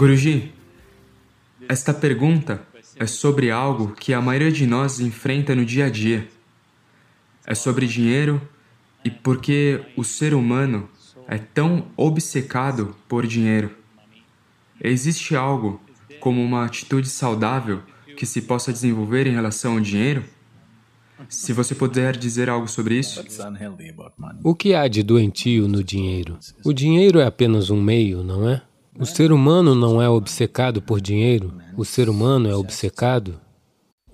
Guruji, esta pergunta é sobre algo que a maioria de nós enfrenta no dia a dia. É sobre dinheiro e por que o ser humano é tão obcecado por dinheiro. Existe algo como uma atitude saudável que se possa desenvolver em relação ao dinheiro? Se você puder dizer algo sobre isso. O que há de doentio no dinheiro? O dinheiro é apenas um meio, não é? O ser humano não é obcecado por dinheiro, o ser humano é obcecado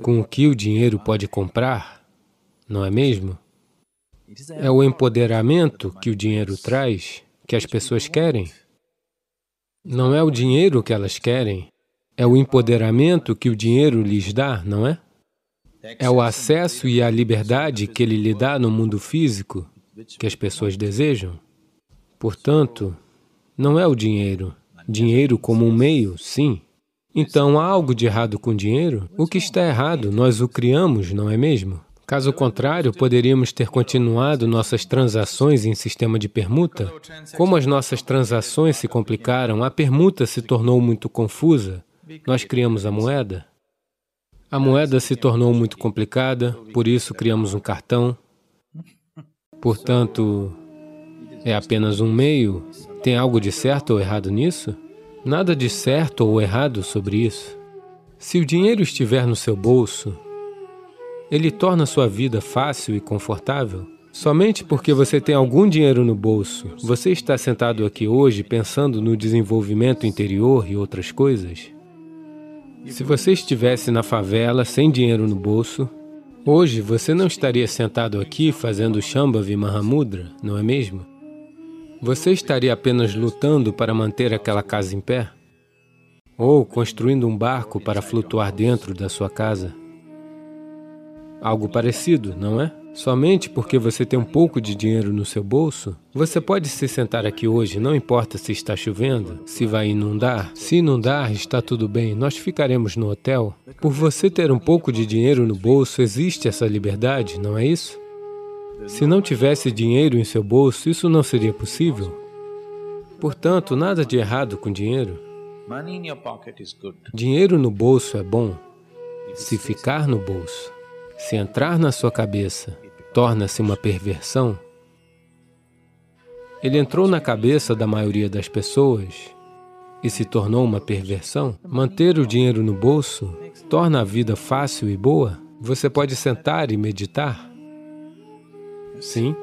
com o que o dinheiro pode comprar, não é mesmo? É o empoderamento que o dinheiro traz, que as pessoas querem. Não é o dinheiro que elas querem, é o empoderamento que o dinheiro lhes dá, não é? É o acesso e a liberdade que ele lhe dá no mundo físico que as pessoas desejam. Portanto, não é o dinheiro. Dinheiro como um meio, sim. Então, há algo de errado com dinheiro? O que está errado? Nós o criamos, não é mesmo? Caso contrário, poderíamos ter continuado nossas transações em sistema de permuta. Como as nossas transações se complicaram, a permuta se tornou muito confusa. Nós criamos a moeda. A moeda se tornou muito complicada, por isso criamos um cartão. Portanto, é apenas um meio. Tem algo de certo ou errado nisso? Nada de certo ou errado sobre isso. Se o dinheiro estiver no seu bolso, ele torna sua vida fácil e confortável. Somente porque você tem algum dinheiro no bolso, você está sentado aqui hoje pensando no desenvolvimento interior e outras coisas? Se você estivesse na favela sem dinheiro no bolso, hoje você não estaria sentado aqui fazendo Shambhavi Mahamudra, não é mesmo? Você estaria apenas lutando para manter aquela casa em pé? Ou construindo um barco para flutuar dentro da sua casa? Algo parecido, não é? Somente porque você tem um pouco de dinheiro no seu bolso, você pode se sentar aqui hoje, não importa se está chovendo, se vai inundar. Se inundar, está tudo bem, nós ficaremos no hotel. Por você ter um pouco de dinheiro no bolso, existe essa liberdade, não é isso? Se não tivesse dinheiro em seu bolso, isso não seria possível. Portanto, nada de errado com dinheiro. Dinheiro no bolso é bom se ficar no bolso. Se entrar na sua cabeça torna-se uma perversão? Ele entrou na cabeça da maioria das pessoas e se tornou uma perversão? Manter o dinheiro no bolso torna a vida fácil e boa? Você pode sentar e meditar? Sim.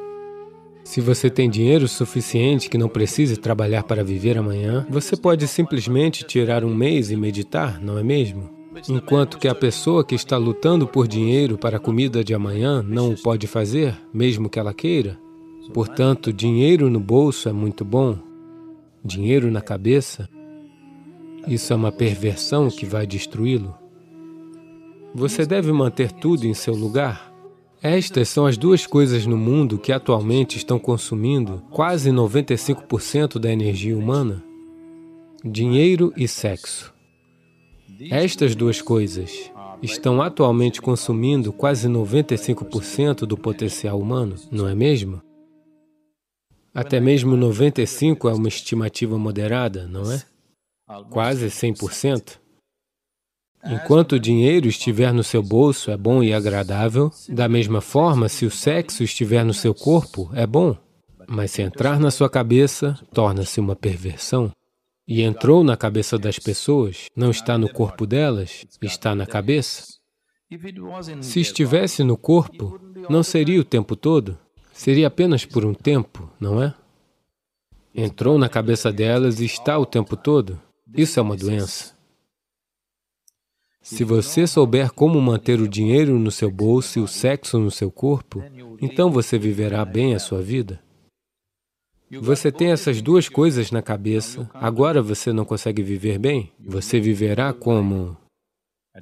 Se você tem dinheiro suficiente que não precise trabalhar para viver amanhã, você pode simplesmente tirar um mês e meditar, não é mesmo? Enquanto que a pessoa que está lutando por dinheiro para a comida de amanhã não o pode fazer, mesmo que ela queira. Portanto, dinheiro no bolso é muito bom. Dinheiro na cabeça, isso é uma perversão que vai destruí-lo. Você deve manter tudo em seu lugar. Estas são as duas coisas no mundo que atualmente estão consumindo quase 95% da energia humana: dinheiro e sexo. Estas duas coisas estão atualmente consumindo quase 95% do potencial humano, não é mesmo? Até mesmo 95% é uma estimativa moderada, não é? Quase 100%. Enquanto o dinheiro estiver no seu bolso, é bom e agradável. Da mesma forma, se o sexo estiver no seu corpo, é bom. Mas se entrar na sua cabeça, torna-se uma perversão e entrou na cabeça das pessoas, não está no corpo delas, está na cabeça. Se estivesse no corpo, não seria o tempo todo, seria apenas por um tempo, não é? Entrou na cabeça delas e está o tempo todo. Isso é uma doença. Se você souber como manter o dinheiro no seu bolso e o sexo no seu corpo, então você viverá bem a sua vida. Você tem essas duas coisas na cabeça, agora você não consegue viver bem? Você viverá como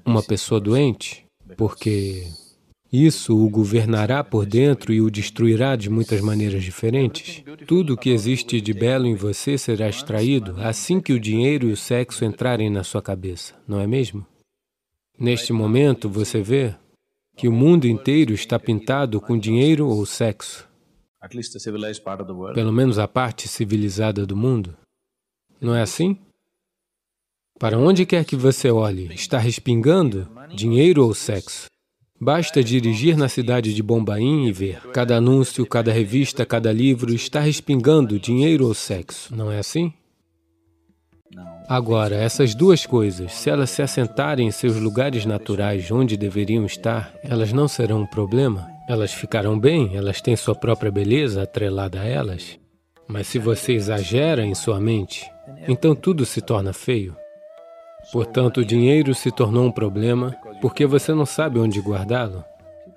uma pessoa doente? Porque isso o governará por dentro e o destruirá de muitas maneiras diferentes. Tudo o que existe de belo em você será extraído assim que o dinheiro e o sexo entrarem na sua cabeça, não é mesmo? Neste momento, você vê que o mundo inteiro está pintado com dinheiro ou sexo. Pelo menos a parte civilizada do mundo. Não é assim? Para onde quer que você olhe, está respingando dinheiro ou sexo? Basta dirigir na cidade de Bombaim e ver. Cada anúncio, cada revista, cada livro está respingando dinheiro ou sexo. Não é assim? Agora, essas duas coisas, se elas se assentarem em seus lugares naturais onde deveriam estar, elas não serão um problema? Elas ficarão bem, elas têm sua própria beleza atrelada a elas. Mas se você exagera em sua mente, então tudo se torna feio. Portanto, o dinheiro se tornou um problema porque você não sabe onde guardá-lo.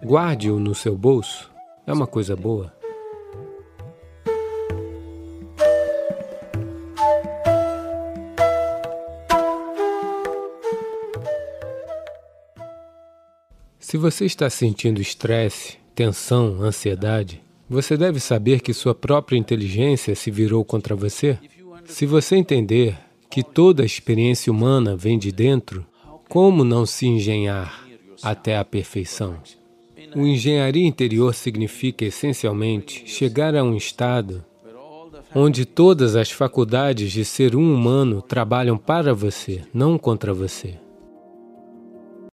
Guarde-o no seu bolso. É uma coisa boa. Se você está sentindo estresse, tensão, ansiedade, você deve saber que sua própria inteligência se virou contra você. Se você entender que toda a experiência humana vem de dentro, como não se engenhar até a perfeição? O engenharia interior significa, essencialmente, chegar a um estado onde todas as faculdades de ser um humano trabalham para você, não contra você.